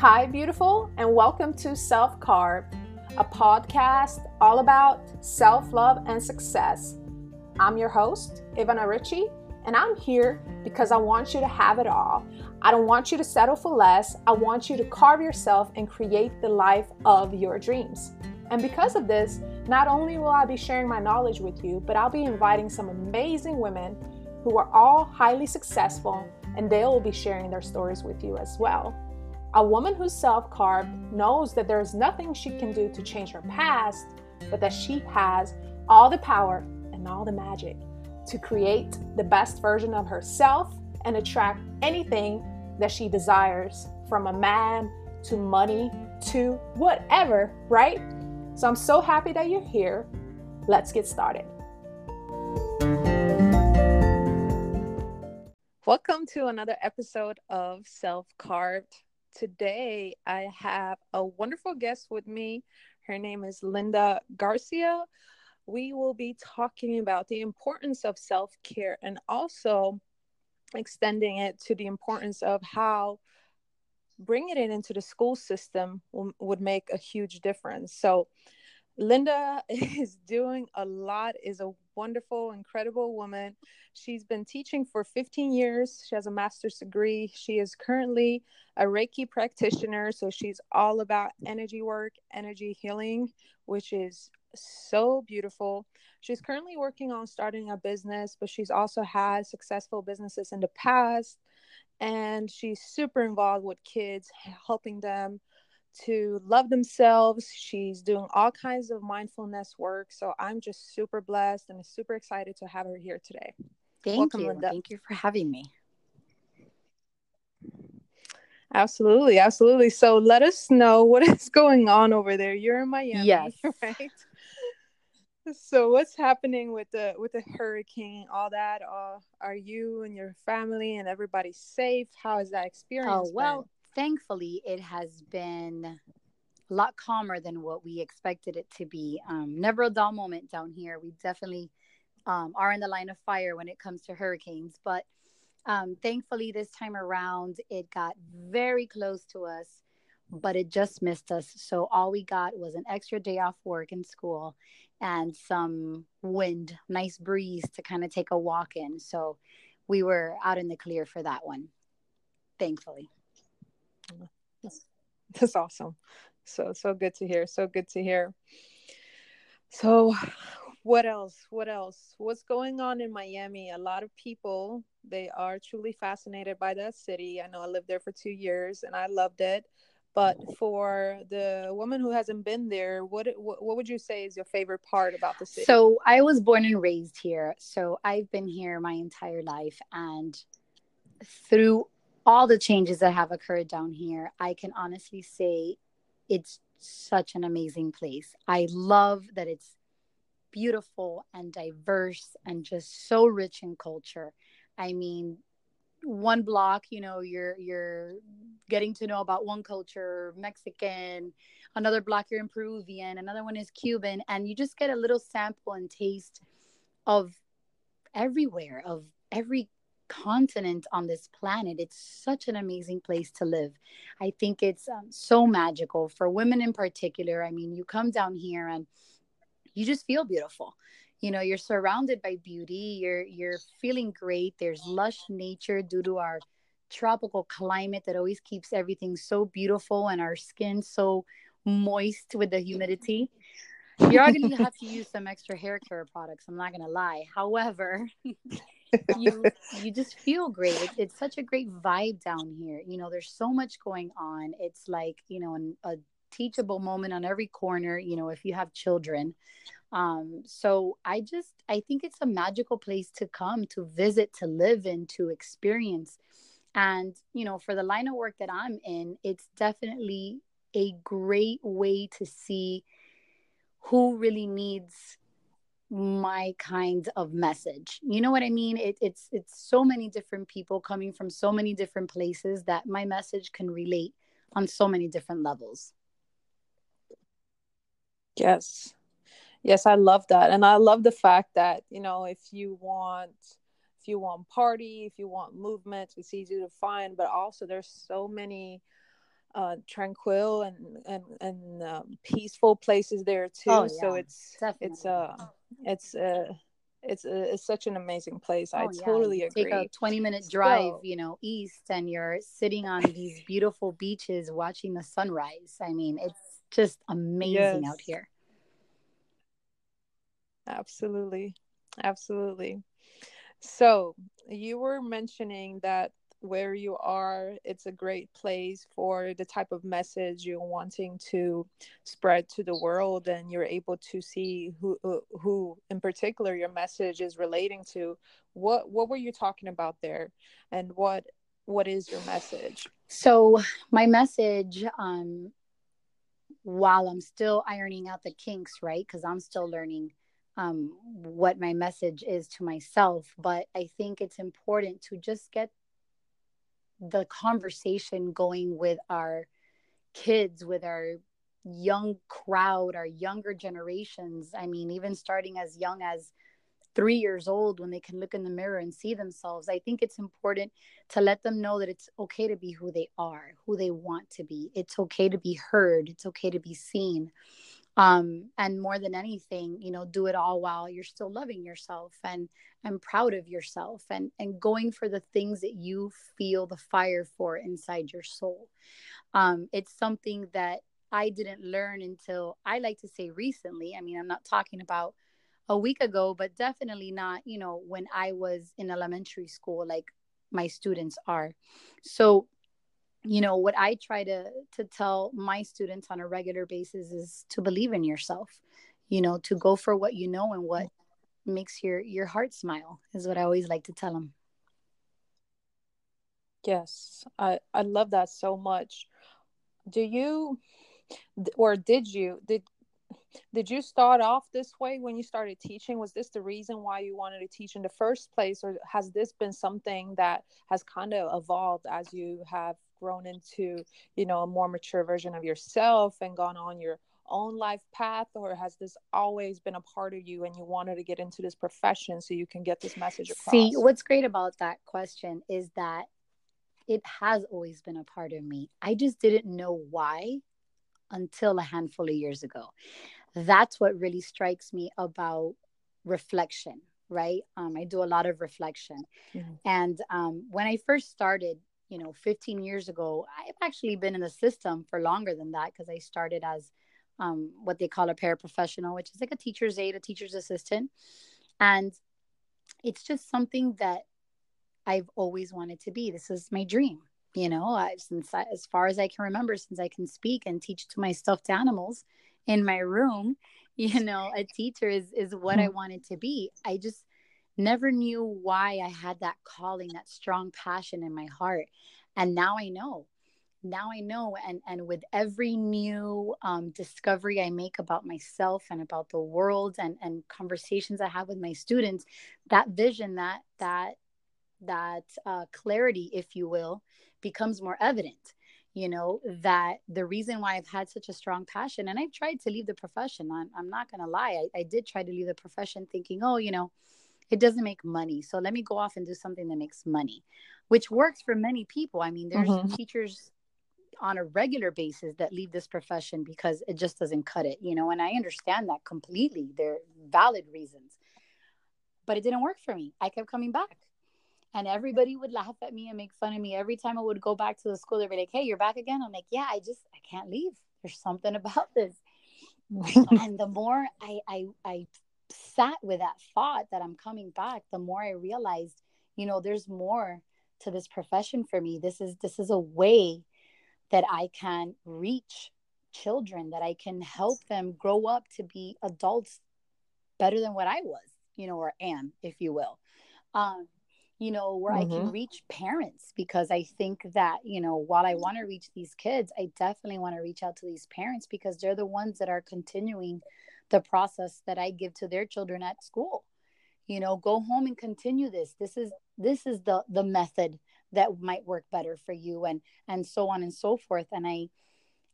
Hi, beautiful, and welcome to Self Carved, a podcast all about self love and success. I'm your host, Ivana Ritchie, and I'm here because I want you to have it all. I don't want you to settle for less. I want you to carve yourself and create the life of your dreams. And because of this, not only will I be sharing my knowledge with you, but I'll be inviting some amazing women who are all highly successful, and they will be sharing their stories with you as well. A woman who's self carved knows that there is nothing she can do to change her past, but that she has all the power and all the magic to create the best version of herself and attract anything that she desires from a man to money to whatever, right? So I'm so happy that you're here. Let's get started. Welcome to another episode of Self Carved. Today I have a wonderful guest with me. Her name is Linda Garcia. We will be talking about the importance of self care and also extending it to the importance of how bringing it into the school system will, would make a huge difference. So, Linda is doing a lot, is a wonderful, incredible woman. She's been teaching for 15 years. She has a master's degree. She is currently a Reiki practitioner. So she's all about energy work, energy healing, which is so beautiful. She's currently working on starting a business, but she's also had successful businesses in the past. And she's super involved with kids, helping them to love themselves. She's doing all kinds of mindfulness work. So I'm just super blessed and super excited to have her here today. Thank Welcome, you. Linda. Thank you for having me. Absolutely, absolutely. So let us know what is going on over there. You're in Miami, yes. right? so what's happening with the with the hurricane all that uh, are you and your family and everybody safe how has that experience oh well been? Thankfully it has been a lot calmer than what we expected it to be um, never a dull moment down here we definitely um, are in the line of fire when it comes to hurricanes but um, thankfully this time around it got very close to us but it just missed us. So all we got was an extra day off work and school and some wind, nice breeze to kind of take a walk in. So we were out in the clear for that one, thankfully. That's, awesome. So, so good to hear. So good to hear. So, what else? What else? What's going on in Miami? A lot of people, they are truly fascinated by that city. I know I lived there for two years and I loved it but for the woman who hasn't been there what what would you say is your favorite part about the city so i was born and raised here so i've been here my entire life and through all the changes that have occurred down here i can honestly say it's such an amazing place. I love that it's beautiful and diverse and just so rich in culture. I mean one block you know you're you're getting to know about one culture mexican another block you're in peruvian another one is cuban and you just get a little sample and taste of everywhere of every continent on this planet. It's such an amazing place to live. I think it's um, so magical for women in particular. I mean you come down here and you just feel beautiful. You know you're surrounded by beauty. You're you're feeling great. There's lush nature due to our tropical climate that always keeps everything so beautiful and our skin so moist with the humidity. You are going to have to use some extra hair care products i'm not going to lie. However you you just feel great. It's, it's, such a great vibe down here. You know there's so much going on. It's like you know an, a teachable moment on every corner you know if you have children. Um so i just i think it's a magical place to come to visit to live in to experience. And you know for the line of work that i'm in it's definitely a great way to see who really needs my kind of message you know what i mean it, it's it's so many different people coming from so many different places that my message can relate on so many different levels Yes. Yes, I love that. And I love the fact that, you know, if you want if you want party, if you want movement, it's easy to find, but also there's so many uh, tranquil and and and um, peaceful places there too. Oh, yeah. So it's Definitely. it's uh it's uh it's a, uh, it's such an amazing place. Oh, I yeah. totally agree. Take a 20 minute drive, so, you know, east and you're sitting on these beautiful beaches watching the sunrise. I mean, it's just amazing yes. out here. Absolutely. Absolutely. So, you were mentioning that where you are. It's a great place for the type of message you're wanting to spread to the world and you're able to see who uh, who in particular your message is relating to. What what were you talking about there? And what what is your message? So my message um while i'm still ironing out the kinks right because i'm still learning um, what my message is to myself. But I think it's important to just get the conversation going with our kids, with our young crowd, our younger generations. I mean, even starting as young as three years old when they can look in the mirror and see themselves. I think it's important to let them know that it's okay to be who they are, who they want to be. It's okay to be heard, it's okay to be seen um, and more than anything you know do it all while you're still loving yourself and and proud of yourself and and going for the things that you feel the fire for inside your soul. Um, it's something that i didn't learn until i like to say recently. I mean i'm not talking about a week ago but definitely not you know when i was in elementary school like my students are. So you know what i try to to tell my students on a regular basis is to believe in yourself you know to go for what you know and what makes your your heart smile is what i always like to tell them yes i i love that so much. Do you or did you did did you start off this way when you started teaching? Was this the reason why you wanted to teach in the first place or has this been something that has kind of evolved as you have grown into you know a more mature version of yourself and gone on your own life path or has this always been a part of you and you wanted to get into this profession so you can get this message across? See what's great about that question is that it has always been a part of me. I just didn't know why until a handful of years ago. That's what really strikes me about reflection right? Um, i do a lot of reflection. Mm-hmm. and um, when i first started you know 15 years ago i've actually been in the system for longer than that because i started as um, what they call a paraprofessional which is like a teacher's aide a teacher's assistant. And it's just something that i've always wanted to be. This is my dream you know I, since I, as far as i can remember since i can speak and teach to my stuffed animals in my room you know a teacher is is what i mm-hmm. wanted to be. I just never knew why I had that calling, that strong passion in my heart. And now I know. Now I know. And, and with every new um, discovery I make about myself and about the world and, and conversations I have with my students, that vision, that, that, that uh, clarity, if you will, becomes more evident you know that the reason why i've had such a strong passion and i've tried to leave the profession i'm, I'm not going to lie I, I, did try to leave the profession thinking oh you know it doesn't make money. So let me go off and do something that makes money, which works for many people. I mean, there's mm-hmm. teachers on a regular basis that leave this profession because it just doesn't cut it, you know, and I understand that completely. They're valid reasons. But it didn't work for me. I kept coming back. And everybody would laugh at me and make fun of me every time I would go back to the school. They'd be like, "Hey, you're back again." I'm like, "Yeah, I just I can't leave. There's something about this." and the more I I I sat with that thought that I'm coming back, the more I realized, you know, there's more to this profession for me. This is this is a way that I can reach children, that I can help them grow up to be adults better than what I was, you know, or am, if you will. Um, you know, where mm-hmm. I can mm-hmm. reach parents because I think that, you know, while I want to reach these kids, I definitely want to reach out to these parents because they're the ones that are continuing the process that I give to their children at school. You know, go home and continue this. This is this is the the method that might work better for you and and so on and so forth and I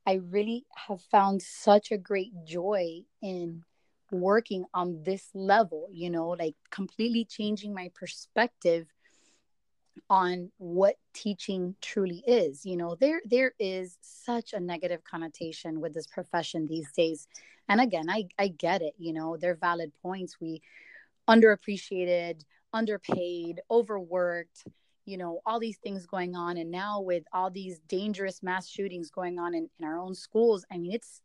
I really have found such a great joy in working on this level, you know, like completely changing my perspective on what teaching truly is you know there there is such a negative connotation with this profession these days and again i i get it you know they're valid points. We underappreciated underpaid overworked you know all these things going on. And now with all these dangerous mass shootings going on in, in our own schools i mean it's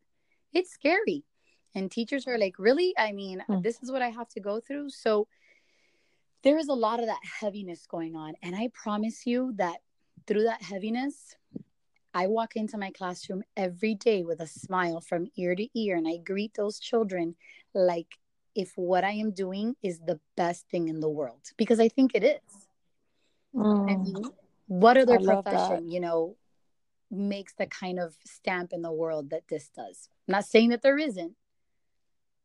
it's scary. And teachers are like really? I mean mm. this is what i have to go through? So there is a lot of that heaviness going on. And I promise you that through that heaviness, I walk into my classroom every day with a smile from ear to ear, and I greet those children like if what I am doing is the best thing in the world, because I think it is. Mm. I mean, what other profession, you know, makes the kind of stamp in the world that this does? I'm not saying that there isn't,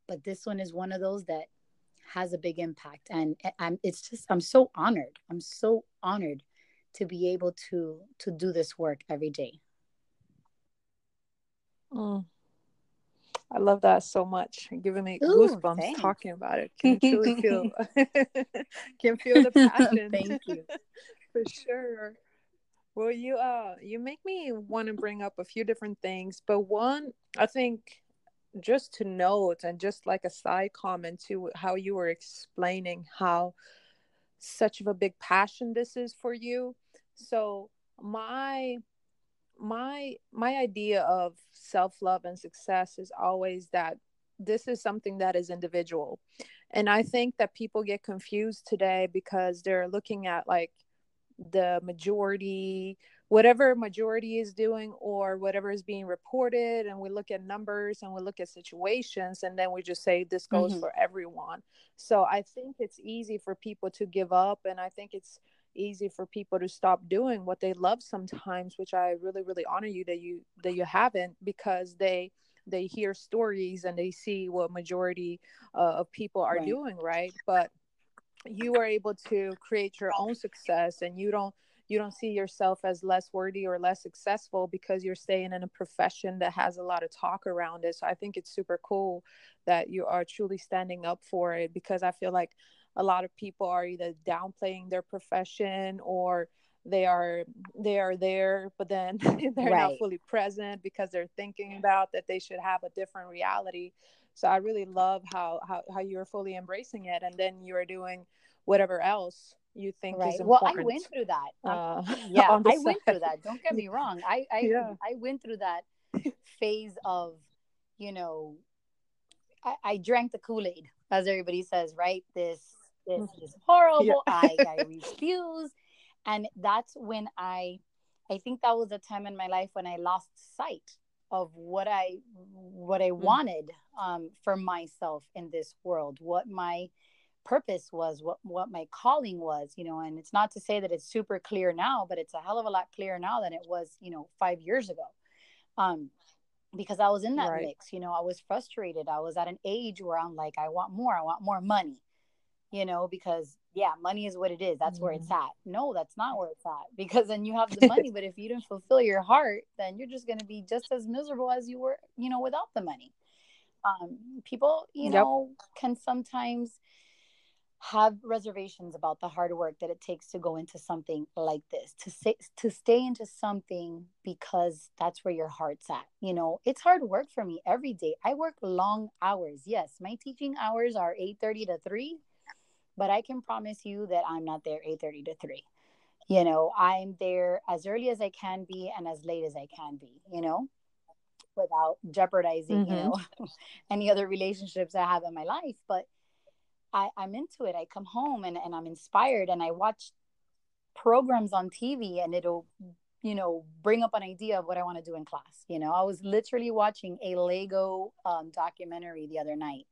but this one is one of those that has a big impact and i'm it's just i'm so honored i'm so honored to be able to to do this work every day. Mm. i love that so much. Giving me Ooh, goosebumps thanks. talking about it. Can truly feel can feel the passion? Thank you. For sure. Well you uh you make me want to bring up a few different things but one i think just to note and just like a side comment to how you were explaining how such of a big passion this is for you so my my my idea of self-love and success is always that this is something that is individual and i think that people get confused today because they're looking at like the majority whatever majority is doing or whatever is being reported and we look at numbers and we look at situations and then we just say this goes mm-hmm. for everyone so i think it's easy for people to give up and i think it's easy for people to stop doing what they love sometimes which i really really honor you that you that you haven't because they they hear stories and they see what majority uh, of people are right. doing right but you are able to create your own success and you don't you don't see yourself as less worthy or less successful because you're staying in a profession that has a lot of talk around it. So I think it's super cool that you are truly standing up for it because I feel like a lot of people are either downplaying their profession or they are they are there but then they're right. not fully present because they're thinking about that they should have a different reality so i really love how how, how you're fully embracing it and then you're doing whatever else you think right. is important. Well, I went through that. Uh, yeah, I side. went through that. Don't get me wrong. I I, yeah. I went through that phase of, you know, I, I drank the Kool Aid, as everybody says, right? This this mm. is horrible. Yeah. I, I refuse, and that's when I, I think that was a time in my life when I lost sight of what I what I mm. wanted um, for myself in this world, what my purpose was what what my calling was you know and it's not to say that it's super clear now but it's a hell of a lot clearer now than it was you know 5 years ago um because I was in that right. mix you know I was frustrated I was at an age where I'm like I want more I want more money you know because yeah money is what it is. That's mm where it's mm-hmm. at. No that's not where it's at because then you have the money but if you don't fulfill your heart then you're just going to be just as miserable as you were you know without the money. Um people you yep. know can sometimes have reservations about the hard work that it takes to go into something like this to say to stay into something because that's where your heart's at you know? It's hard work for me every day. I work long hours. Yes my teaching hours are 8:30 to 3 but i can promise you that i'm not there 8:30 to 3 you know i'm there as early as i can be and as late as i can be you know without jeopardizing mm-hmm. you know any other relationships i have in my life but I, I'm into it. I come home and, and I'm inspired and I watch programs on TV and it'll, you know, bring up an idea of what I want to do in class. You know, I was literally watching a Lego um, documentary the other night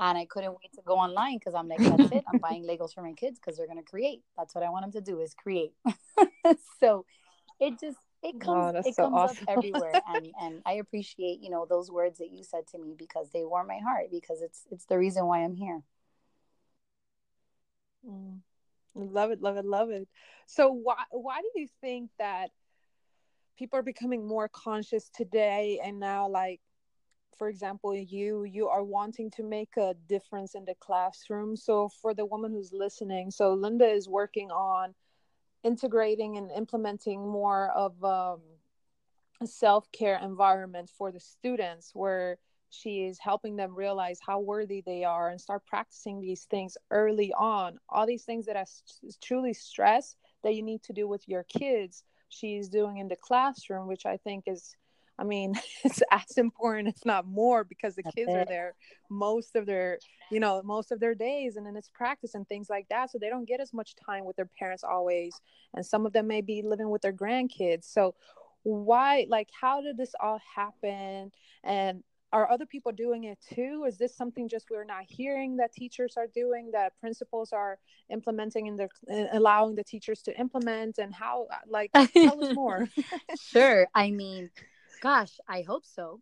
and I couldn't wait to go online because I'm like, that's it. I'm buying Legos for my kids because they're going to create. That's what I want them to do is create. so it just, it comes, oh, it so comes awesome. up everywhere. and, and I appreciate, you know, those words that you said to me because they warm my heart because it's, it's the reason why I'm here. Mm. Love it, love it, love it. So why why do you think that people are becoming more conscious today and now like for example you you are wanting to make a difference in the classroom. So for the woman who's listening so linda is working on integrating and implementing more of um, a self-care environment for the students where she is helping them realize how worthy they are and start practicing these things early on. All these things that are truly stress that you need to do with your kids she's doing in the classroom which i think is I mean, it's as important, if not more, because the kids are there most of their, you know, most of their days, and then it's practice and things like that. So they don't get as much time with their parents always, and some of them may be living with their grandkids. So why, like, how did this all happen? And are other people doing it too? Is this something just we're not hearing that teachers are doing, that principals are implementing and they're uh, allowing the teachers to implement? And how, uh, like, tell us more. sure. I mean, Gosh, I hope so.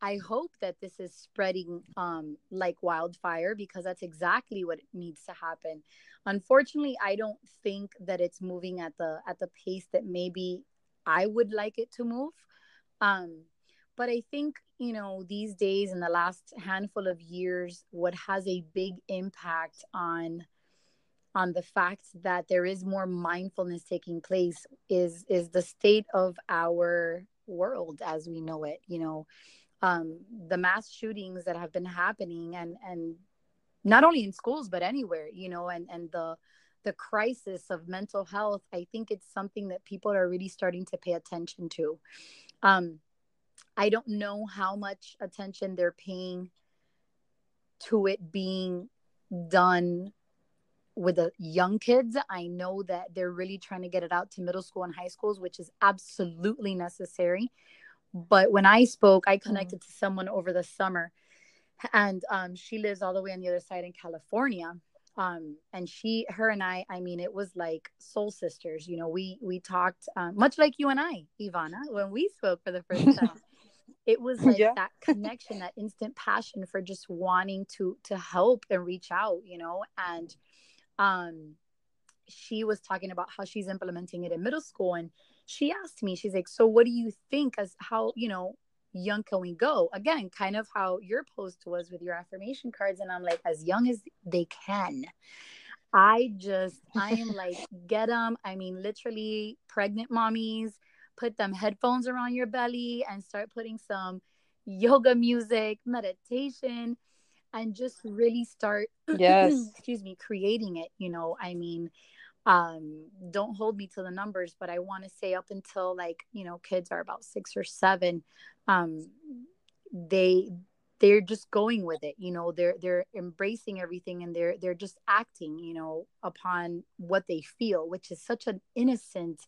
I hope that this is spreading um, like wildfire because that's exactly what needs to happen. Unfortunately, I don't think that it's moving at the at the pace that maybe I would like it to move. Um, but I think you know these days in the last handful of years, what has a big impact on on the fact that there is more mindfulness taking place is is the state of our world as we know it you know um, the mass shootings that have been happening and and not only in schools but anywhere you know and and the the crisis of mental health i think it's something that people are really starting to pay attention to. Um i don't know how much attention they're paying to it being done with the young kids i know that they're really trying to get it out to middle school and high schools which is absolutely necessary but when i spoke i connected mm. to someone over the summer and um, she lives all the way on the other side in california um, and she her and i i mean it was like soul sisters you know we we talked uh, much like you and i ivana when we spoke for the first time it was like yeah. that connection that instant passion for just wanting to to help and reach out you know and um she was talking about how she's implementing it in middle school and she asked me she's like so what do you think as how you know young can we go? Again kind of how your post was with your affirmation cards and i'm like as young as they can. I just i am like get them i mean literally pregnant mommies put them headphones around your belly and start putting some yoga music meditation and just really start yes. excuse me creating it you know i mean um don't hold me to the numbers but i want to say up until like you know kids are about six or seven um they they're just going with it you know they're they're embracing everything and they're they're just acting you know upon what they feel which is such an innocent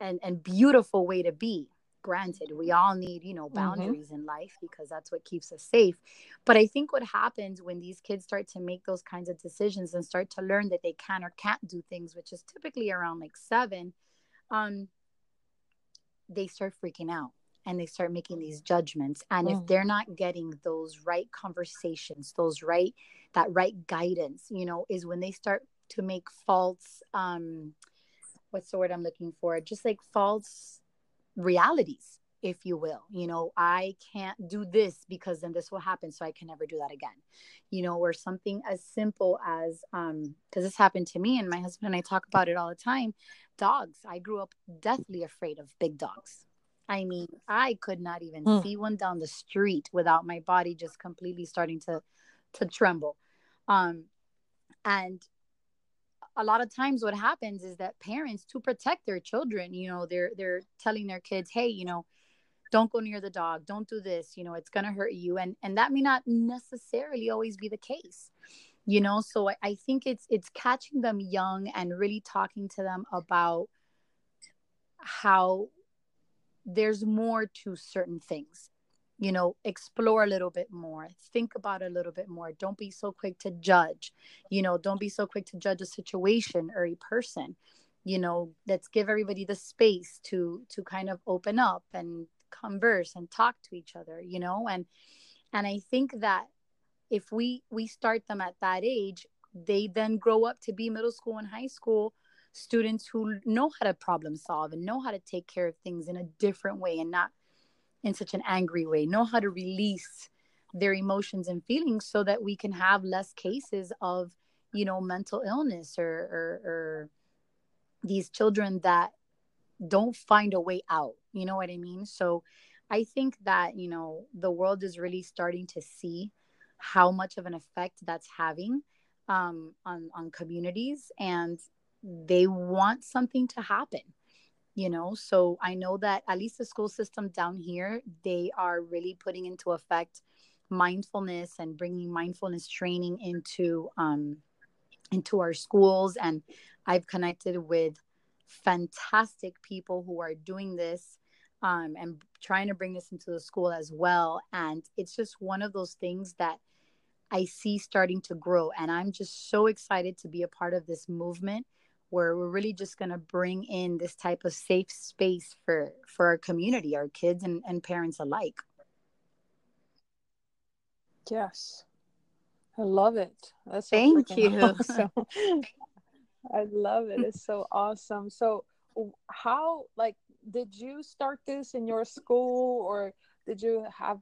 and and beautiful way to be granted we all need you know mm-hmm. boundaries mm-hmm. in life because that's what keeps us safe but i think what happens when these kids start to make those kinds of decisions and start to learn that they can or can't do things which is typically around like seven um they start freaking out and they start making these judgments and mm. if they're not getting those right conversations those right that right guidance you know is when they start to make false um what's the word i'm looking for just like false realities if you will. You know i can't do this because then this will happen so i can never do that again. You know or something as simple as um because this happened to me and my husband and i talk about it all the time dogs. I grew up deathly afraid of big dogs. I mean i could not even mm. see one down the street without my body just completely starting to to tremble. Um and a lot of times what happens is that parents to protect their children you know they're they're telling their kids hey you know don't go near the dog. Don't do this. You know it's going to hurt you. And and that may not necessarily always be the case you know? So I, I think it's it's catching them young and really talking to them about how there's more to certain things you know explore a little bit more think about a little bit more. Don't be so quick to judge you know don't be so quick to judge a situation or a person you know let's give everybody the space to to kind of open up and converse and talk to each other you know and and i think that if we we start them at that age they then grow up to be middle school and high school students who know how to problem solve and know how to take care of things in a different way and not in such an angry way, know how to release their emotions and feelings so that we can have less cases of, you know, mental illness or, or, or these children that don't find a way out. You know what I mean? So I think that, you know, the world is really starting to see how much of an effect that's having um, on, on communities and they want something to happen you know so i know that at least the school system down here they are really putting into effect mindfulness and bringing mindfulness training into um, into our schools. And i've connected with fantastic people who are doing this um, and trying to bring this into the school as well. And it's just one of those things that i see starting to grow. And i'm just so excited to be a part of this movement where we're really just going to bring in this type of safe space for for our community our kids and, and parents alike. Yes. I love it. That's so thank you. awesome. i love it. It's so awesome. So how like did you start this in your school or did you have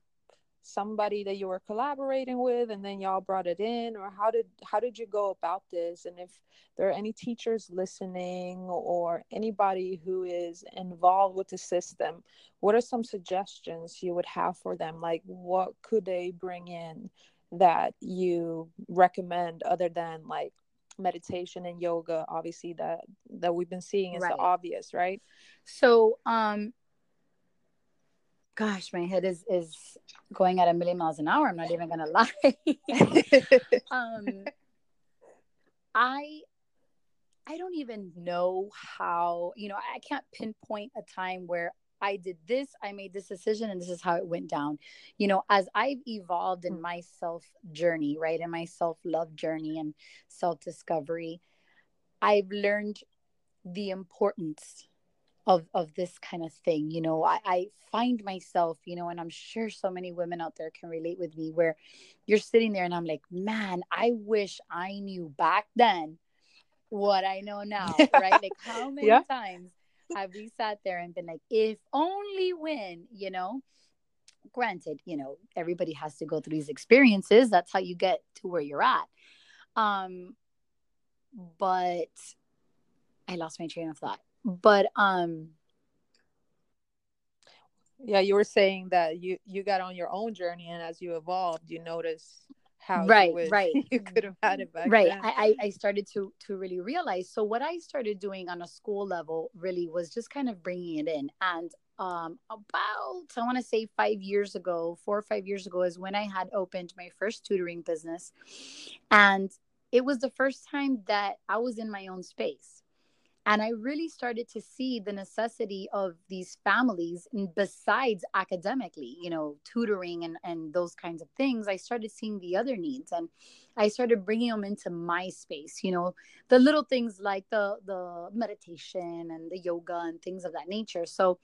somebody that you were collaborating with and then y'all brought it in? Or how did how did you go about this? And if there are any teachers listening or anybody who is involved with the system what are some suggestions you would have for them? Like what could they bring in that you recommend other than like meditation and yoga? Obviously that that we've been seeing is right. the obvious right? So um gosh, my head is is going at a million miles an hour. I'm not even gonna lie. um, I I don't even know how. You know, I can't pinpoint a time where I did this, I made this decision, and this is how it went down. You know, as I've evolved in hmm. my self journey, right, in my self love journey and self discovery, I've learned the importance of of this kind of thing you know I, I find myself you know and i'm sure so many women out there can relate with me where you're sitting there and i'm like man i wish i knew back then what i know now right? Like how many yeah. times have we sat there and been like if only when you know? Granted you know everybody has to go through these experiences. That's how you get to where you're at. Um but i lost my train of thought but um yeah you were saying that you you got on your own journey and as you evolved you noticed how right you right. you could have had it back right then. I, I started to to really realize so what i started doing on a school level really was just kind of bringing it in. And um about i want to say five years ago four or five years ago is when i had opened my first tutoring business. And it was the first time that i was in my own space and I really started to see the necessity of these families, besides academically, you know, tutoring and, and those kinds of things. I started seeing the other needs and I started bringing them into my space, you know, the little things like the, the meditation and the yoga and things of that nature. So,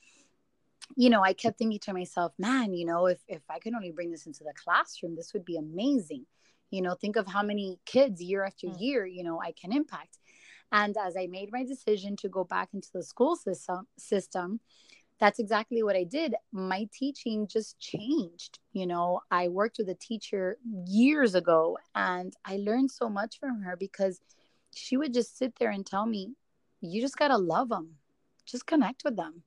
you know, I kept thinking to myself, man, you know, if, if I could only bring this into the classroom, this would be amazing. You know, think of how many kids year after mm. year, you know, I can impact and as I made my decision to go back into the school system, system that's exactly what I did. My teaching just changed. You know, I worked with a teacher years ago and I learned so much from her because she would just sit there and tell me, you just got to love them, just connect with them.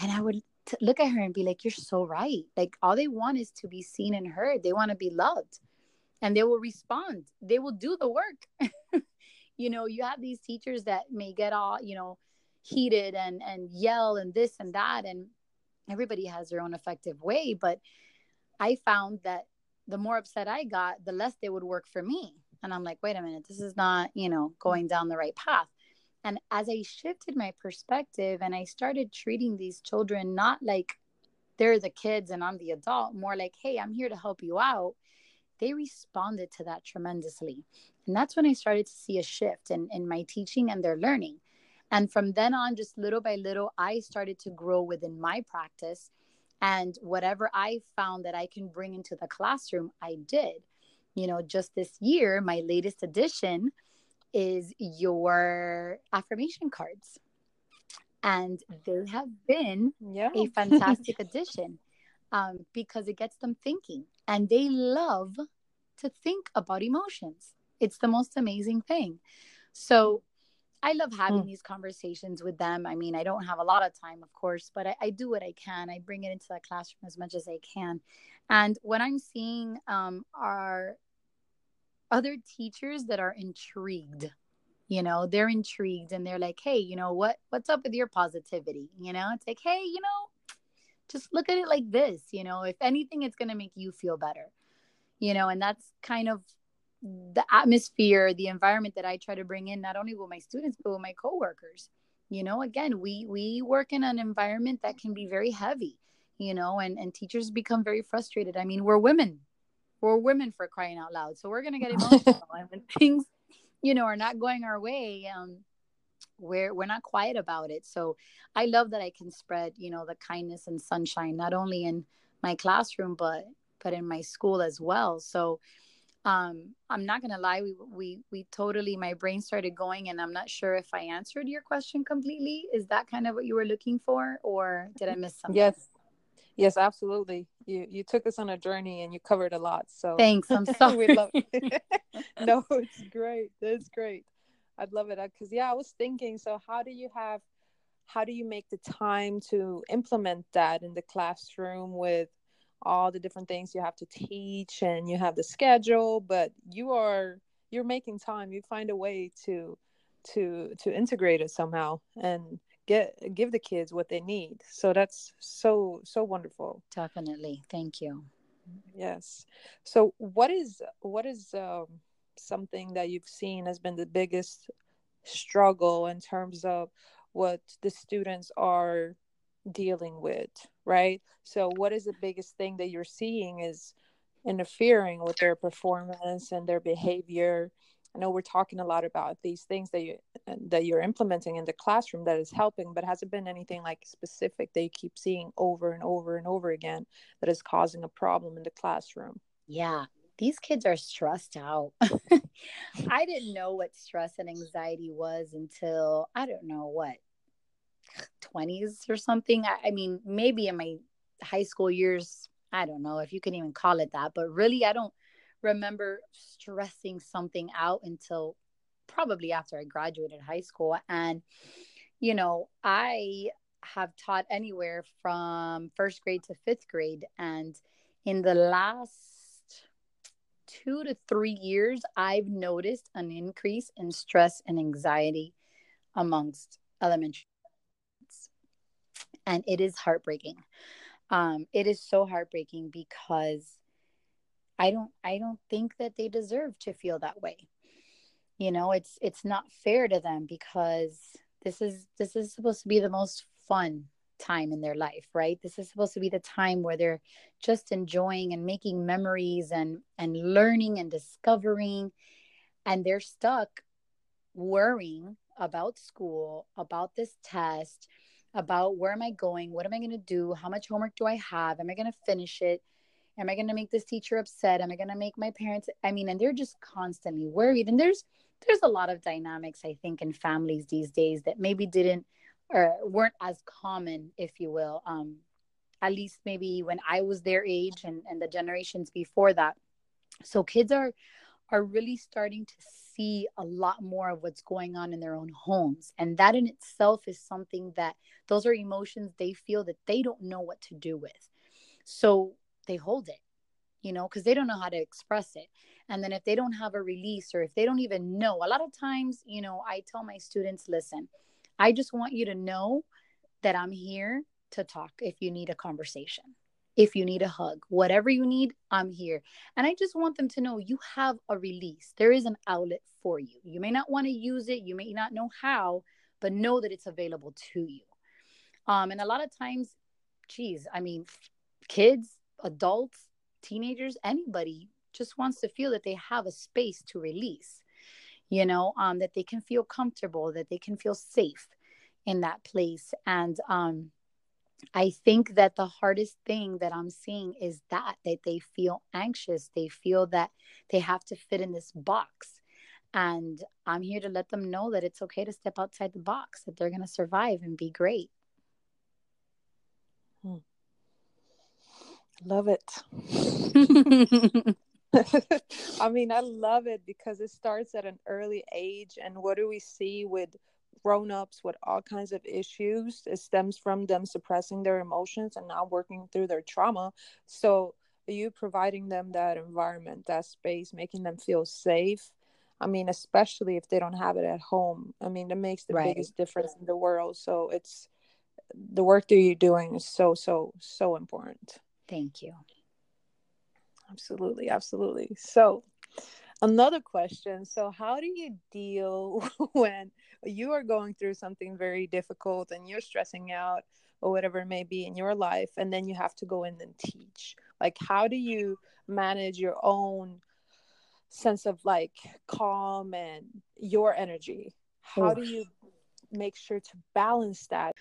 And I would t- look at her and be like, you're so right. Like, all they want is to be seen and heard, they want to be loved and they will respond, they will do the work. you know you have these teachers that may get all you know heated and and yell and this and that and everybody has their own effective way. But i found that the more upset i got the less they would work for me. And i'm like wait a minute this is not you know going down the right path. And as i shifted my perspective and i started treating these children not like they're the kids and i'm the adult more like hey i'm here to help you out they responded to that tremendously and that's when I started to see a shift in, in my teaching and their learning. And from then on, just little by little, I started to grow within my practice. And whatever I found that I can bring into the classroom, I did. You know, just this year, my latest addition is your affirmation cards. And they have been yeah. a fantastic addition um, because it gets them thinking and they love to think about emotions. It's the most amazing thing. So I love having mm. these conversations with them. I mean, I don't have a lot of time, of course, but I, I do what I can. I bring it into the classroom as much as I can. And what I'm seeing um, are other teachers that are intrigued, you know, they're intrigued and they're like, hey, you know, what what's up with your positivity? You know, it's like, hey, you know, just look at it like this, you know, if anything, it's gonna make you feel better. You know, and that's kind of the atmosphere, the environment that I try to bring in, not only with my students, but with my coworkers. You know, again, we we work in an environment that can be very heavy, you know, and and teachers become very frustrated. I mean, we're women, we're women for crying out loud, so we're gonna get emotional, and when things, you know, are not going our way, um, we're we're not quiet about it. So I love that I can spread, you know, the kindness and sunshine not only in my classroom, but but in my school as well. So um i'm not gonna lie we we we totally my brain started going and i'm not sure if i answered your question completely. Is that kind of what you were looking for or did i miss something? Yes. Yes absolutely. You you took us on a journey and you covered a lot so thanks. I'm sorry we love it. no it's great. That's great i'd love it because yeah i was thinking so how do you have how do you make the time to implement that in the classroom with all the different things you have to teach and you have the schedule but you are you're making time. You find a way to to to integrate it somehow and get give the kids what they need. So that's so so wonderful. Definitely. Thank you. Yes. So what is what is um, something that you've seen has been the biggest struggle in terms of what the students are dealing with right? So what is the biggest thing that you're seeing is interfering with their performance and their behavior? I know we're talking a lot about these things that you that you're implementing in the classroom that is helping but has it been anything like specific that you keep seeing over and over and over again that is causing a problem in the classroom? Yeah these kids are stressed out. I didn't know what stress and anxiety was until I don't know what 20s or something. I, I mean, maybe in my high school years, I don't know if you can even call it that, but really, I don't remember stressing something out until probably after I graduated high school. And, you know, I have taught anywhere from first grade to fifth grade. And in the last two to three years, I've noticed an increase in stress and anxiety amongst elementary students. and it is heartbreaking um it is so heartbreaking because i don't i don't think that they deserve to feel that way you know it's it's not fair to them because this is this is supposed to be the most fun time in their life right this is supposed to be the time where they're just enjoying and making memories and and learning and discovering and they're stuck worrying about school about this test about where am I going? What am I going to do? How much homework do I have? Am I going to finish it? Am I going to make this teacher upset? Am I going to make my parents? I mean, and they're just constantly worried. And there's there's a lot of dynamics I think in families these days that maybe didn't or weren't as common, if you will. Um, at least maybe when I was their age and and the generations before that. So kids are are really starting to see a lot more of what's going on in their own homes. And that in itself is something that those are emotions they feel that they don't know what to do with. So they hold it, you know, because they don't know how to express it. And then if they don't have a release or if they don't even know, a lot of times, you know, I tell my students, listen, I just want you to know that I'm here to talk if you need a conversation if you need a hug, whatever you need, I'm here. And I just want them to know you have a release. There is an outlet for you. You may not want to use it, you may not know how, but know that it's available to you. Um, and a lot of times, geez, I mean, kids, adults, teenagers, anybody just wants to feel that they have a space to release, you know, um, that they can feel comfortable, that they can feel safe in that place. And um, I think that the hardest thing that I'm seeing is that that they feel anxious. They feel that they have to fit in this box. And I'm here to let them know that it's okay to step outside the box, that they're going to survive and be great. Hmm. Love it. I mean, I love it because it starts at an early age. And what do we see with grown ups with all kinds of issues? It stems from them suppressing their emotions and not working through their trauma. So, you providing them that environment, that space, making them feel safe. I mean, especially if they don't have it at home. I mean, that makes the right. biggest difference in the world. So, it's the work that you're doing is so, so, so important. Thank you. Absolutely, absolutely. So, another question. So, how do you deal when you are going through something very difficult and you're stressing out or whatever it may be in your life, and then you have to go in and teach? Like, how do you manage your own sense of like calm and your energy? How do you make sure to balance that?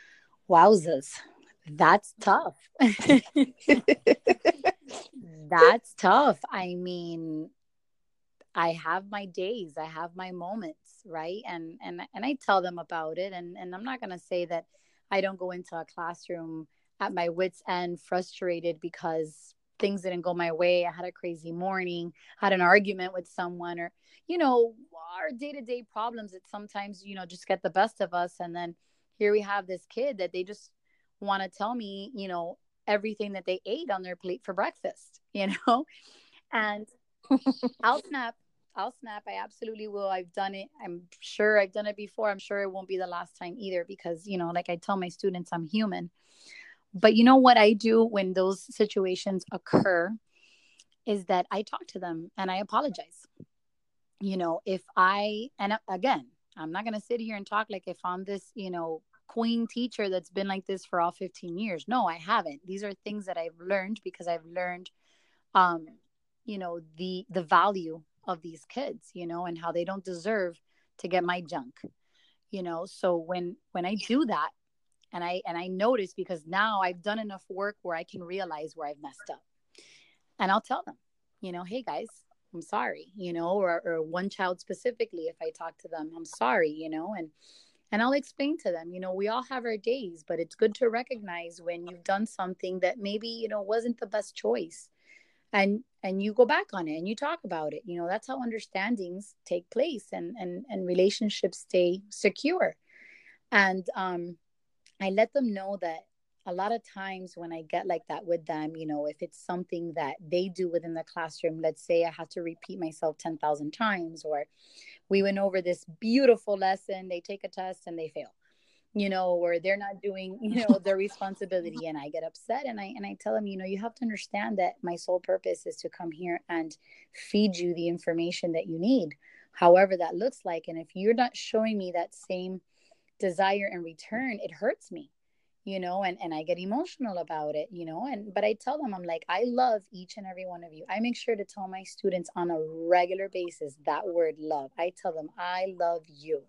Wowzers. That's tough. That's tough. I mean, I have my days, I have my moments, right? And and and I tell them about it and and I'm not going to say that I don't go into a classroom at my wits end frustrated because things didn't go my way. I had a crazy morning, had an argument with someone or you know, our day-to-day problems that sometimes, you know, just get the best of us and then here we have this kid that they just want to tell me, you know, everything that they ate on their plate for breakfast, you know? And I'll snap. I'll snap. I absolutely will. I've done it. I'm sure I've done it before. I'm sure it won't be the last time either because, you know, like I tell my students, I'm human. But you know what I do when those situations occur is that I talk to them and I apologize. You know, if I, and again, I'm not going to sit here and talk like if I'm this, you know, queen teacher that's been like this for all 15 years. No, I haven't. These are things that I've learned because I've learned um you know the the value of these kids, you know, and how they don't deserve to get my junk. You know, so when when I do that and I and I notice because now I've done enough work where I can realize where I've messed up. And I'll tell them, you know, hey guys, I'm sorry, you know, or, or one child specifically, if I talk to them, I'm sorry, you know, and and I'll explain to them, you know, we all have our days, but it's good to recognize when you've done something that maybe, you know, wasn't the best choice. And and you go back on it and you talk about it. You know, that's how understandings take place and and and relationships stay secure. And um I let them know that a lot of times when I get like that with them, you know, if it's something that they do within the classroom, let's say I have to repeat myself 10,000 times, or we went over this beautiful lesson, they take a test and they fail, you know, or they're not doing, you know, their responsibility and I get upset and I and I tell them, you know, you have to understand that my sole purpose is to come here and feed you the information that you need, however that looks like. And if you're not showing me that same desire in return, it hurts me you know and and i get emotional about it you know and but i tell them i'm like i love each and every one of you. I make sure to tell my students on a regular basis that word love. I tell them i love you.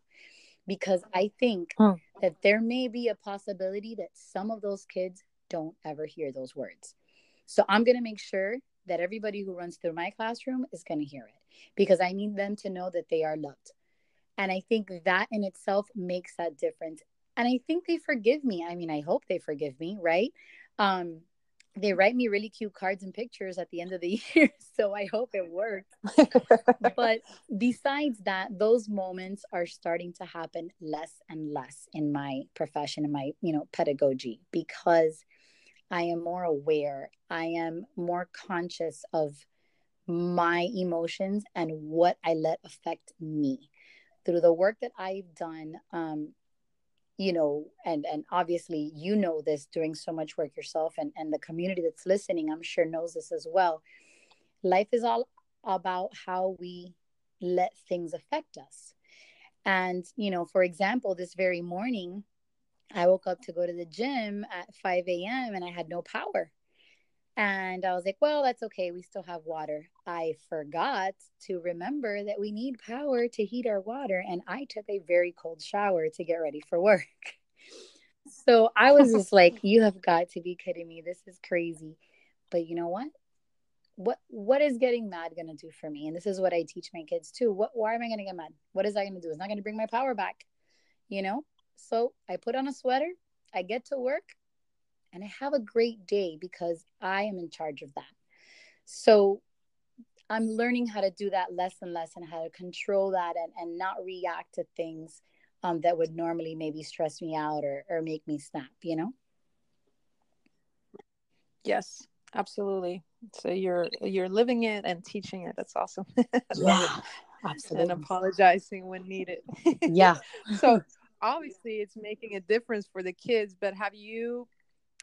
Because i think hmm. that there may be a possibility that some of those kids don't ever hear those words. So i'm going to make sure that everybody who runs through my classroom is going to hear it because i need them to know that they are loved. And I think that in itself makes that difference and I think they forgive me. I mean, I hope they forgive me, right? Um, they write me really cute cards and pictures at the end of the year, so I hope it works. but besides that, those moments are starting to happen less and less in my profession, in my you know pedagogy, because I am more aware. I am more conscious of my emotions and what I let affect me through the work that I've done. Um, you know and and obviously you know this doing so much work yourself and and the community that's listening i'm sure knows this as well life is all about how we let things affect us and you know for example this very morning i woke up to go to the gym at 5 a.m and i had no power and I was like, well, that's okay. We still have water. I forgot to remember that we need power to heat our water. And I took a very cold shower to get ready for work. so I was just like, you have got to be kidding me. This is crazy. But you know what? What what is getting mad gonna do for me? And this is what I teach my kids too. What why am I gonna get mad? What is that gonna do? It's not gonna bring my power back. You know? So I put on a sweater, I get to work, and I have a great day because I am in charge of that. So I'm learning how to do that less and less and how to control that and, and not react to things um, that would normally maybe stress me out or, or make me snap, you know? Yes, absolutely. So you're you're living it and teaching it. That's awesome. yeah, absolutely. And apologizing when needed. yeah. so obviously it's making a difference for the kids, but have you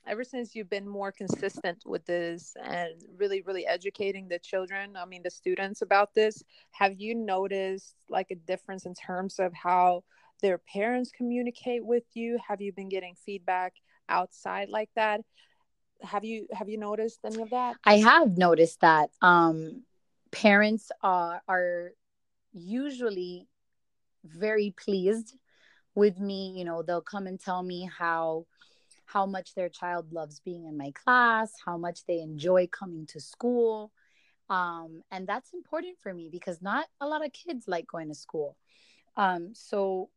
ever since you've been more consistent with this and really really educating the children i mean the students about this have you noticed like a difference in terms of how their parents communicate with you? Have you been getting feedback outside like that? Have you have you noticed any of that? I have noticed that um parents are are usually very pleased with me. You know they'll come and tell me how how much their child loves being in my class how much they enjoy coming to school. Um, and that's important for me because not a lot of kids like going to school. Um, so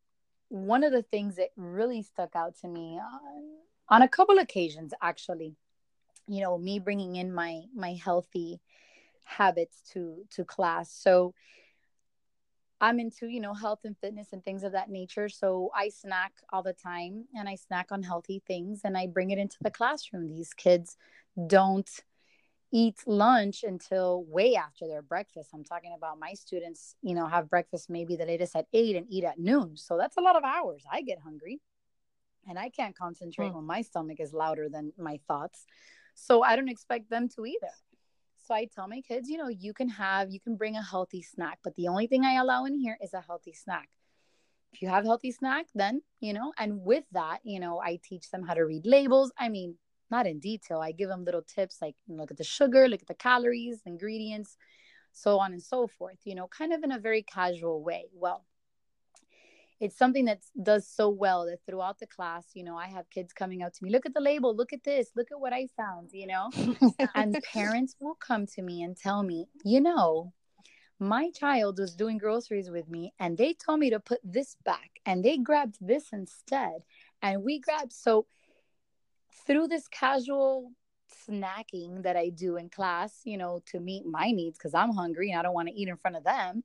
one of the things that really stuck out to me on, on a couple occasions actually you know me bringing in my my healthy habits to to class. So i'm into you know health and fitness and things of that nature so i snack all the time and i snack on healthy things and i bring it into the classroom these kids don't eat lunch until way after their breakfast i'm talking about my students you know have breakfast maybe the latest at 8 and eat at noon so that's a lot of hours i get hungry and i can't concentrate mm. when my stomach is louder than my thoughts so I don't expect them to either. So I tell my kids, you know, you can have, you can bring a healthy snack, but the only thing I allow in here is a healthy snack. If you have healthy snack, then, you know, and with that, you know, I teach them how to read labels. I mean, not in detail. I give them little tips like look at the sugar, look at the calories, ingredients, so on and so forth, you know, kind of in a very casual way. Well, it's something that does so well that throughout the class, you know, I have kids coming up to me, look at the label, look at this, look at what I found, you know, and parents will come to me and tell me, you know, my child was doing groceries with me and they told me to put this back and they grabbed this instead. And we grabbed, so through this casual snacking that I do in class, you know, to meet my needs because I'm hungry and I don't want to eat in front of them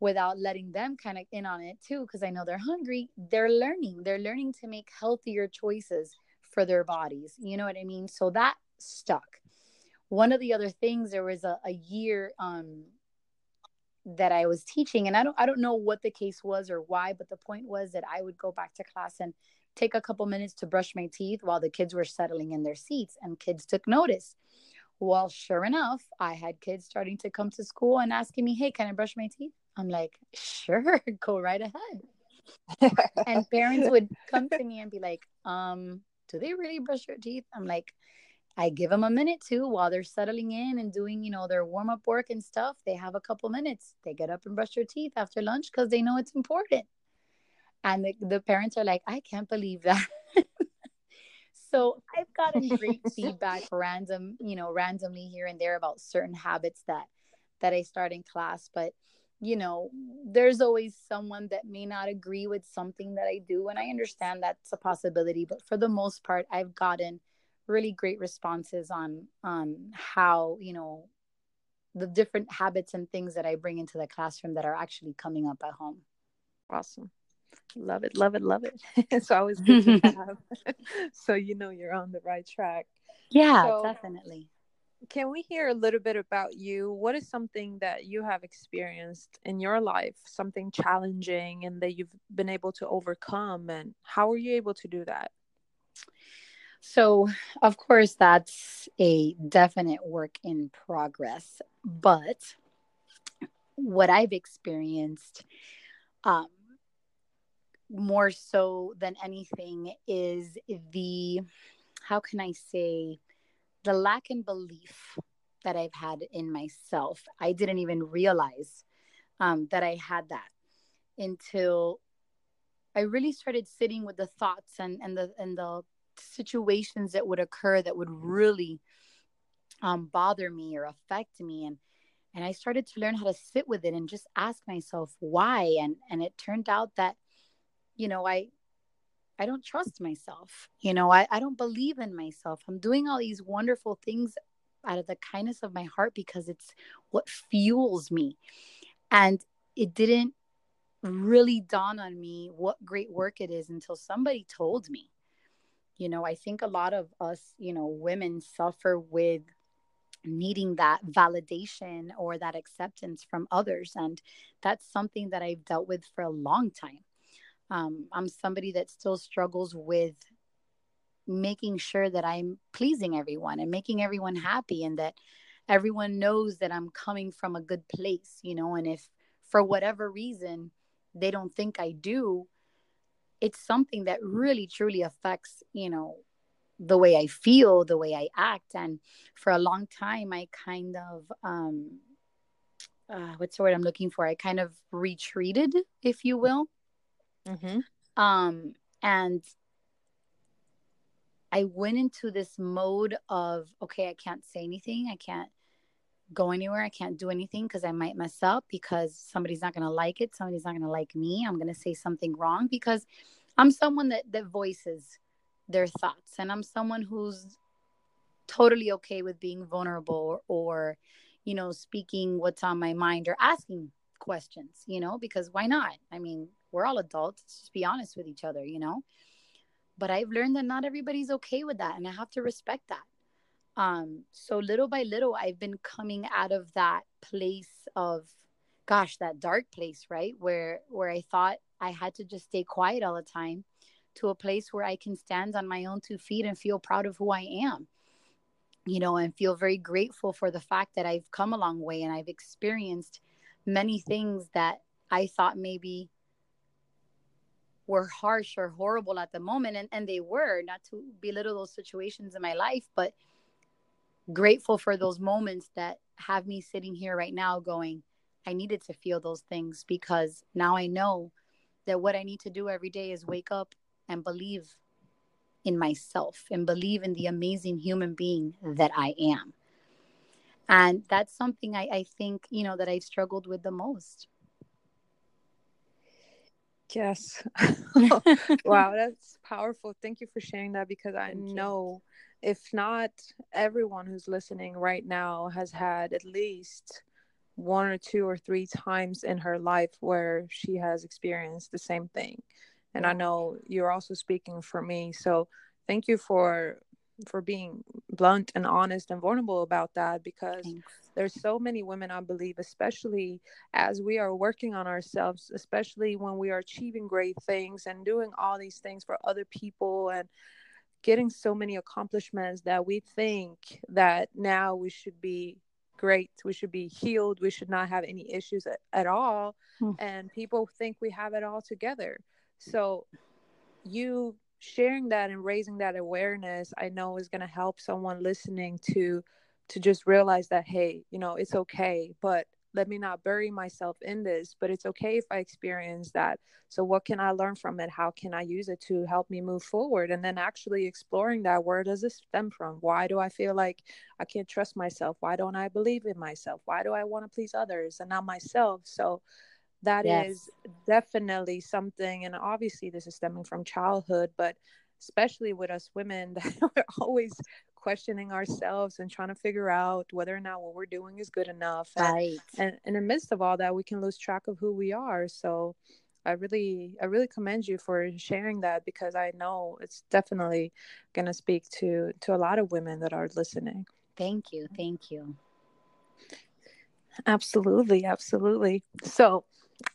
without letting them kind of in on it too because i know they're hungry they're learning they're learning to make healthier choices for their bodies you know what i mean? So that stuck. One of the other things there was a, a year um that i was teaching and i don't i don't know what the case was or why but the point was that i would go back to class and take a couple minutes to brush my teeth while the kids were settling in their seats and kids took notice. Well sure enough i had kids starting to come to school and asking me hey can i brush my teeth I'm like, sure, go right ahead. and parents would come to me and be like, um, do they really brush your teeth? I'm like, I give them a minute too while they're settling in and doing, you know, their warm up work and stuff. They have a couple minutes. They get up and brush their teeth after lunch because they know it's important. And the, the parents are like, I can't believe that. so I've gotten great feedback random, you know, randomly here and there about certain habits that that I start in class. But you know, there's always someone that may not agree with something that I do. And I understand that's a possibility. But for the most part, I've gotten really great responses on on how, you know, the different habits and things that I bring into the classroom that are actually coming up at home. Awesome. Love it, love it, love it. it's always good to have. so you know you're on the right track. Yeah, so, definitely can we hear a little bit about you? What is something that you have experienced in your life, something challenging and that you've been able to overcome? And how were you able to do that? So, of course, that's a definite work in progress. But what I've experienced um, more so than anything is the, how can I say, the lack in belief that I've had in myself. I didn't even realize um, that I had that until I really started sitting with the thoughts and, and the and the situations that would occur that would really um, bother me or affect me and and I started to learn how to sit with it and just ask myself why and and it turned out that you know I I don't trust myself. You know, I, I don't believe in myself. I'm doing all these wonderful things out of the kindness of my heart because it's what fuels me. And it didn't really dawn on me what great work it is until somebody told me. You know, I think a lot of us, you know, women suffer with needing that validation or that acceptance from others. And that's something that I've dealt with for a long time. Um, I'm somebody that still struggles with making sure that I'm pleasing everyone and making everyone happy and that everyone knows that I'm coming from a good place, you know. And if for whatever reason they don't think I do, it's something that really truly affects, you know, the way I feel, the way I act. And for a long time, I kind of, um, uh, what's the word I'm looking for? I kind of retreated, if you will. Mm-hmm. Um, and I went into this mode of, okay, I can't say anything. I can't go anywhere. I can't do anything because I might mess up because somebody's not going to like it. Somebody's not going to like me. I'm going to say something wrong because I'm someone that, that voices their thoughts and i'm someone who's totally okay with being vulnerable or, or you know speaking what's on my mind or asking questions you know because why not? I mean we're all adults just be honest with each other you know? But i've learned that not everybody's okay with that and i have to respect that. Um so little by little i've been coming out of that place of gosh that dark place right? Where where i thought i had to just stay quiet all the time to a place where I can stand on my own two feet and feel proud of who I am, you know, and feel very grateful for the fact that I've come a long way and I've experienced many things that I thought maybe were harsh or horrible at the moment. And, and they were, not to belittle those situations in my life, but grateful for those moments that have me sitting here right now going, I needed to feel those things because now I know that what I need to do every day is wake up and believe in myself and believe in the amazing human being that I am. And that's something I, I think, you know, that I've struggled with the most. Yes. wow, that's powerful. Thank you for sharing that because I Thank know you. if not everyone who's listening right now has had at least one or two or three times in her life where she has experienced the same thing and i know you're also speaking for me so thank you for for being blunt and honest and vulnerable about that because Thanks. there's so many women i believe especially as we are working on ourselves especially when we are achieving great things and doing all these things for other people and getting so many accomplishments that we think that now we should be great we should be healed we should not have any issues at, at all hmm. and people think we have it all together so you sharing that and raising that awareness, I know is going to help someone listening to to just realize that hey, you know, it's okay, but let me not bury myself in this, but it's okay if I experience that. So what can I learn from it? How can I use it to help me move forward? And then actually exploring that where does this stem from? Why do I feel like I can't trust myself? Why don't I believe in myself? Why do I want to please others and not myself? So that yes. is definitely something and obviously this is stemming from childhood but especially with us women that we're always questioning ourselves and trying to figure out whether or not what we're doing is good enough right. and, and in the midst of all that we can lose track of who we are. So i really i really commend you for sharing that because i know it's definitely going to speak to to a lot of women that are listening. Thank you. Thank you. Absolutely. Absolutely. So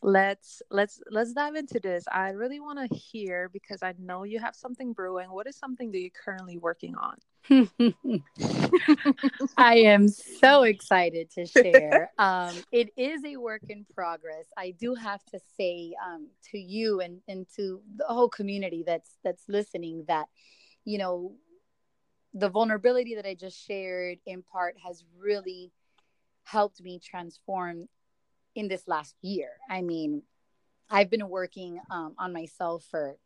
let's let's let's dive into this. I really want to hear because i know you have something brewing. What is something that you're currently working on? I am so excited to share. Um, it is a work in progress. I do have to say um, to you and, and to the whole community that's that's listening that you know the vulnerability that i just shared in part has really helped me transform in this last year. I mean, I've been working um, on myself for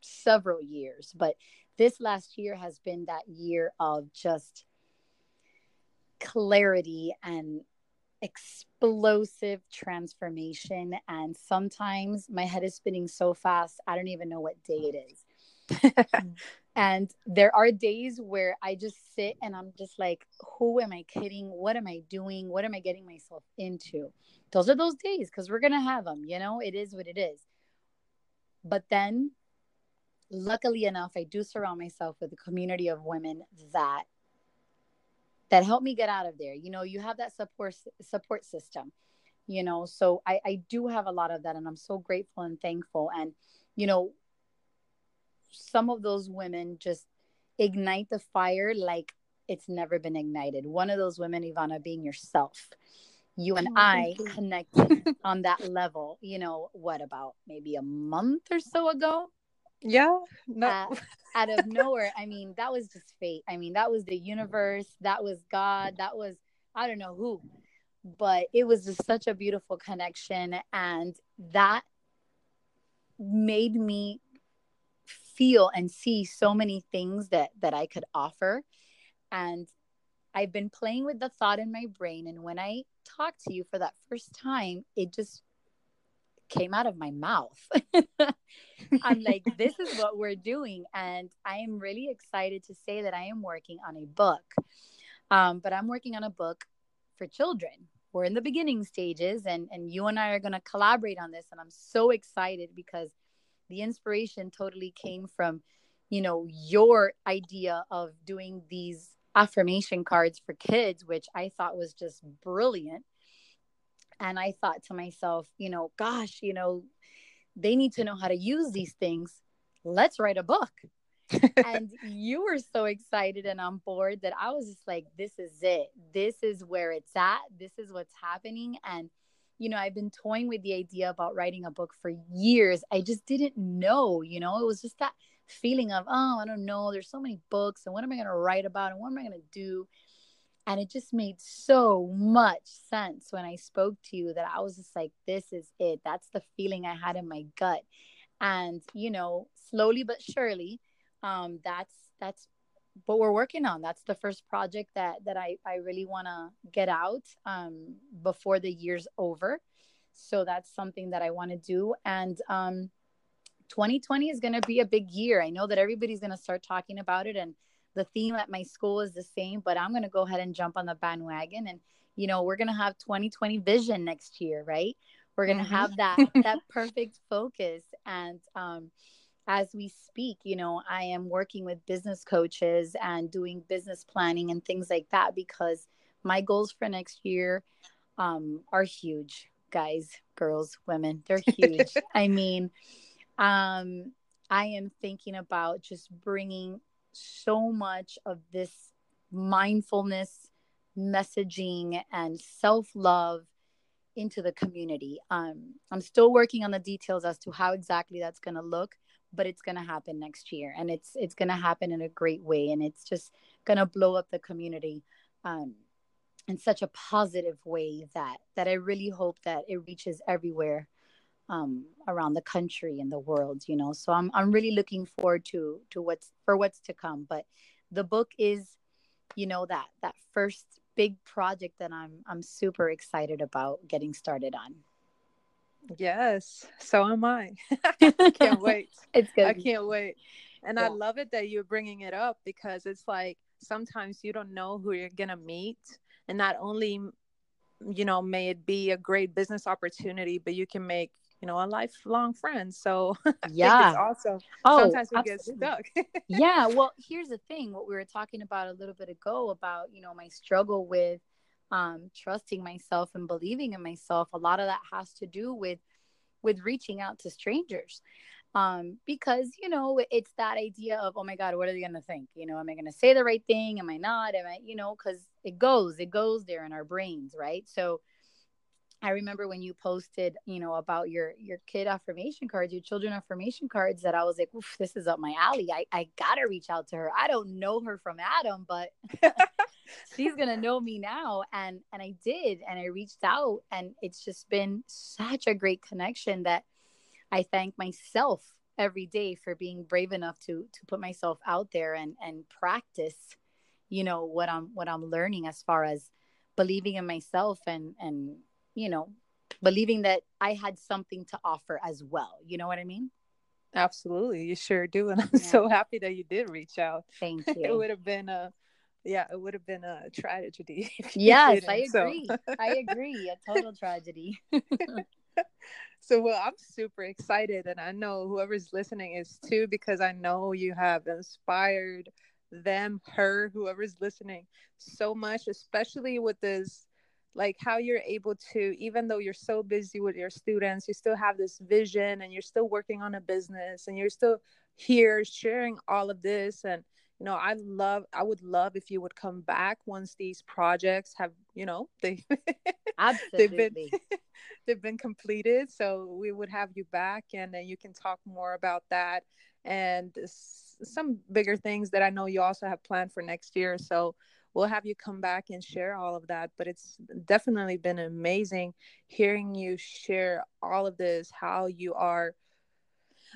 several years, but this last year has been that year of just clarity and explosive transformation. And sometimes my head is spinning so fast, I don't even know what day it is. and there are days where I just sit and I'm just like, who am I kidding? What am I doing? What am I getting myself into? Those are those days because we're going to have them, you know, it is what it is. But then, luckily enough, I do surround myself with a community of women that that help me get out of there. You know, you have that support support system, you know, so I, I do have a lot of that and I'm so grateful and thankful. And, you know, some of those women just ignite the fire like it's never been ignited. One of those women, Ivana, being yourself. You and oh, I connected on that level, you know, what about maybe a month or so ago? Yeah. No. Uh, out of nowhere. I mean, that was just fate. I mean, that was the universe. That was God. That was, I don't know who, but it was just such a beautiful connection. And that made me feel and see so many things that that I could offer and I've been playing with the thought in my brain and when I talked to you for that first time it just came out of my mouth. I'm like this is what we're doing and I am really excited to say that I am working on a book. Um, but I'm working on a book for children. We're in the beginning stages and and you and I are going to collaborate on this and I'm so excited because the inspiration totally came from you know your idea of doing these affirmation cards for kids which i thought was just brilliant. And i thought to myself you know gosh you know they need to know how to use these things. Let's write a book. And you were so excited and on board that i was just like this is it. This is where it's at. This is what's happening. And you know, I've been toying with the idea about writing a book for years. I just didn't know, you know, it was just that feeling of, oh, I don't know, there's so many books and what am I going to write about and what am I going to do? And it just made so much sense when I spoke to you that I was just like, this is it. That's the feeling I had in my gut. And, you know, slowly but surely, um, that's that's what we're working on. That's the first project that that I I really want to get out um, before the year's over. So that's something that I want to do. And um, 2020 is going to be a big year. I know that everybody's going to start talking about it, and the theme at my school is the same. But I'm going to go ahead and jump on the bandwagon, and you know we're going to have 2020 vision next year, right? We're going to mm-hmm. have that that perfect focus and. Um, as we speak, you know, I am working with business coaches and doing business planning and things like that because my goals for next year um, are huge, guys, girls, women. They're huge. I mean, um, I am thinking about just bringing so much of this mindfulness messaging and self love into the community. Um, I'm still working on the details as to how exactly that's going to look, but it's going to happen next year and it's it's going to happen in a great way and it's just going to blow up the community um, in such a positive way that that I really hope that it reaches everywhere um, around the country and the world you know so I'm I'm really looking forward to to what's for what's to come but the book is you know that that first big project that I'm I'm super excited about getting started on Yes, so am I. I can't wait. It's good. I can't wait. And yeah. I love it that you're bringing it up because it's like sometimes you don't know who you're going to meet. And not only, you know, may it be a great business opportunity, but you can make, you know, a lifelong friend. So yeah, it's awesome. Oh, sometimes we absolutely. get stuck. yeah. Well, here's the thing what we were talking about a little bit ago about, you know, my struggle with um, trusting myself and believing in myself a lot of that has to do with with reaching out to strangers um, because you know it's that idea of oh my god what are they going to think you know am i going to say the right thing am i not am i you know because it goes it goes there in our brains right so i remember when you posted you know about your your kid affirmation cards your children affirmation cards that i was like this is up my alley. I i gotta reach out to her. I don't know her from adam but she's gonna know me now. And and i did and i reached out and it's just been such a great connection that i thank myself every day for being brave enough to to put myself out there and and practice you know what i'm what i'm learning as far as believing in myself and and you know believing that i had something to offer as well you know what i mean Absolutely, you sure do, and I'm yeah. so happy that you did reach out. Thank you. it would have been a, yeah, it would have been a tragedy. Yes, I agree. So. I agree. A total tragedy. so well i'm super excited and i know whoever's listening is too because i know you have inspired them her whoever's listening so much especially with this like how you're able to even though you're so busy with your students you still have this vision and you're still working on a business and you're still here sharing all of this. And you know i love i would love if you would come back once these projects have you know they they've been they've been completed. So we would have you back and then you can talk more about that and some bigger things that i know you also have planned for next year. So we'll have you come back and share all of that but it's definitely been amazing hearing you share all of this how you are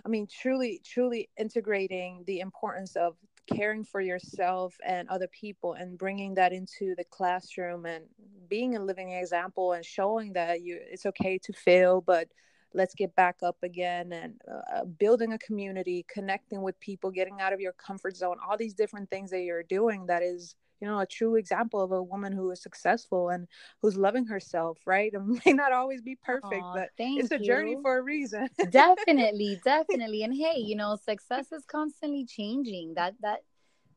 I mean, truly, truly integrating the importance of caring for yourself and other people and bringing that into the classroom and being a living example and showing that you it's okay to fail but let's get back up again and uh, building a community connecting with people getting out of your comfort zone all these different things that you're doing that is you know a true example of a woman who is successful and who's loving herself right? It may not always be perfect Aww, but it's a you. journey for a reason. Definitely definitely. And hey you know success is constantly changing. That that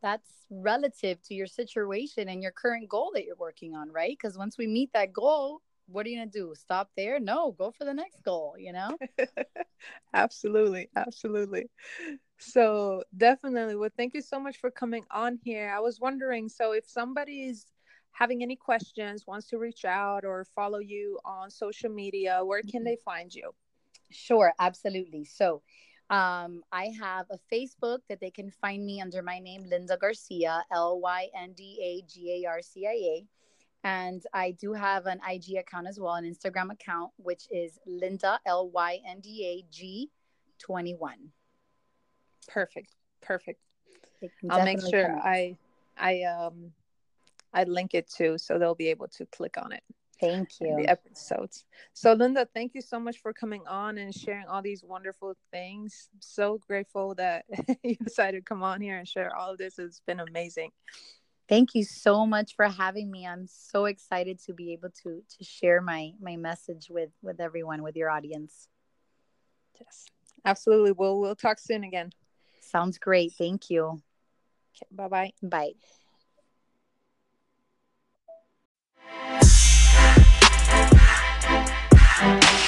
that's relative to your situation and your current goal that you're working on right? Because once we meet that goal what are you gonna do? Stop there? No go for the next goal you know? Absolutely absolutely. So definitely well thank you so much for coming on here. I was wondering so if somebody's having any questions wants to reach out or follow you on social media where can mm-hmm. they find you? Sure absolutely. So um, I have a Facebook that they can find me under my name, Lynda Garcia, L Y N D A G A R C I A. And I do have an IG account as well, an Instagram account, which is Lynda L Y N D A G 21. Perfect. Perfect. I'll make sure I I um I link it too so they'll be able to click on it. Thank you. The episodes. So Lynda, thank you so much for coming on and sharing all these wonderful things. So grateful that you decided to come on here and share all of this. It's been amazing. Thank you so much for having me. I'm so excited to be able to to share my my message with with everyone, with your audience. Yes, absolutely. We'll we'll talk soon again. Sounds great. Thank you. Okay, bye-bye. Bye. Bye.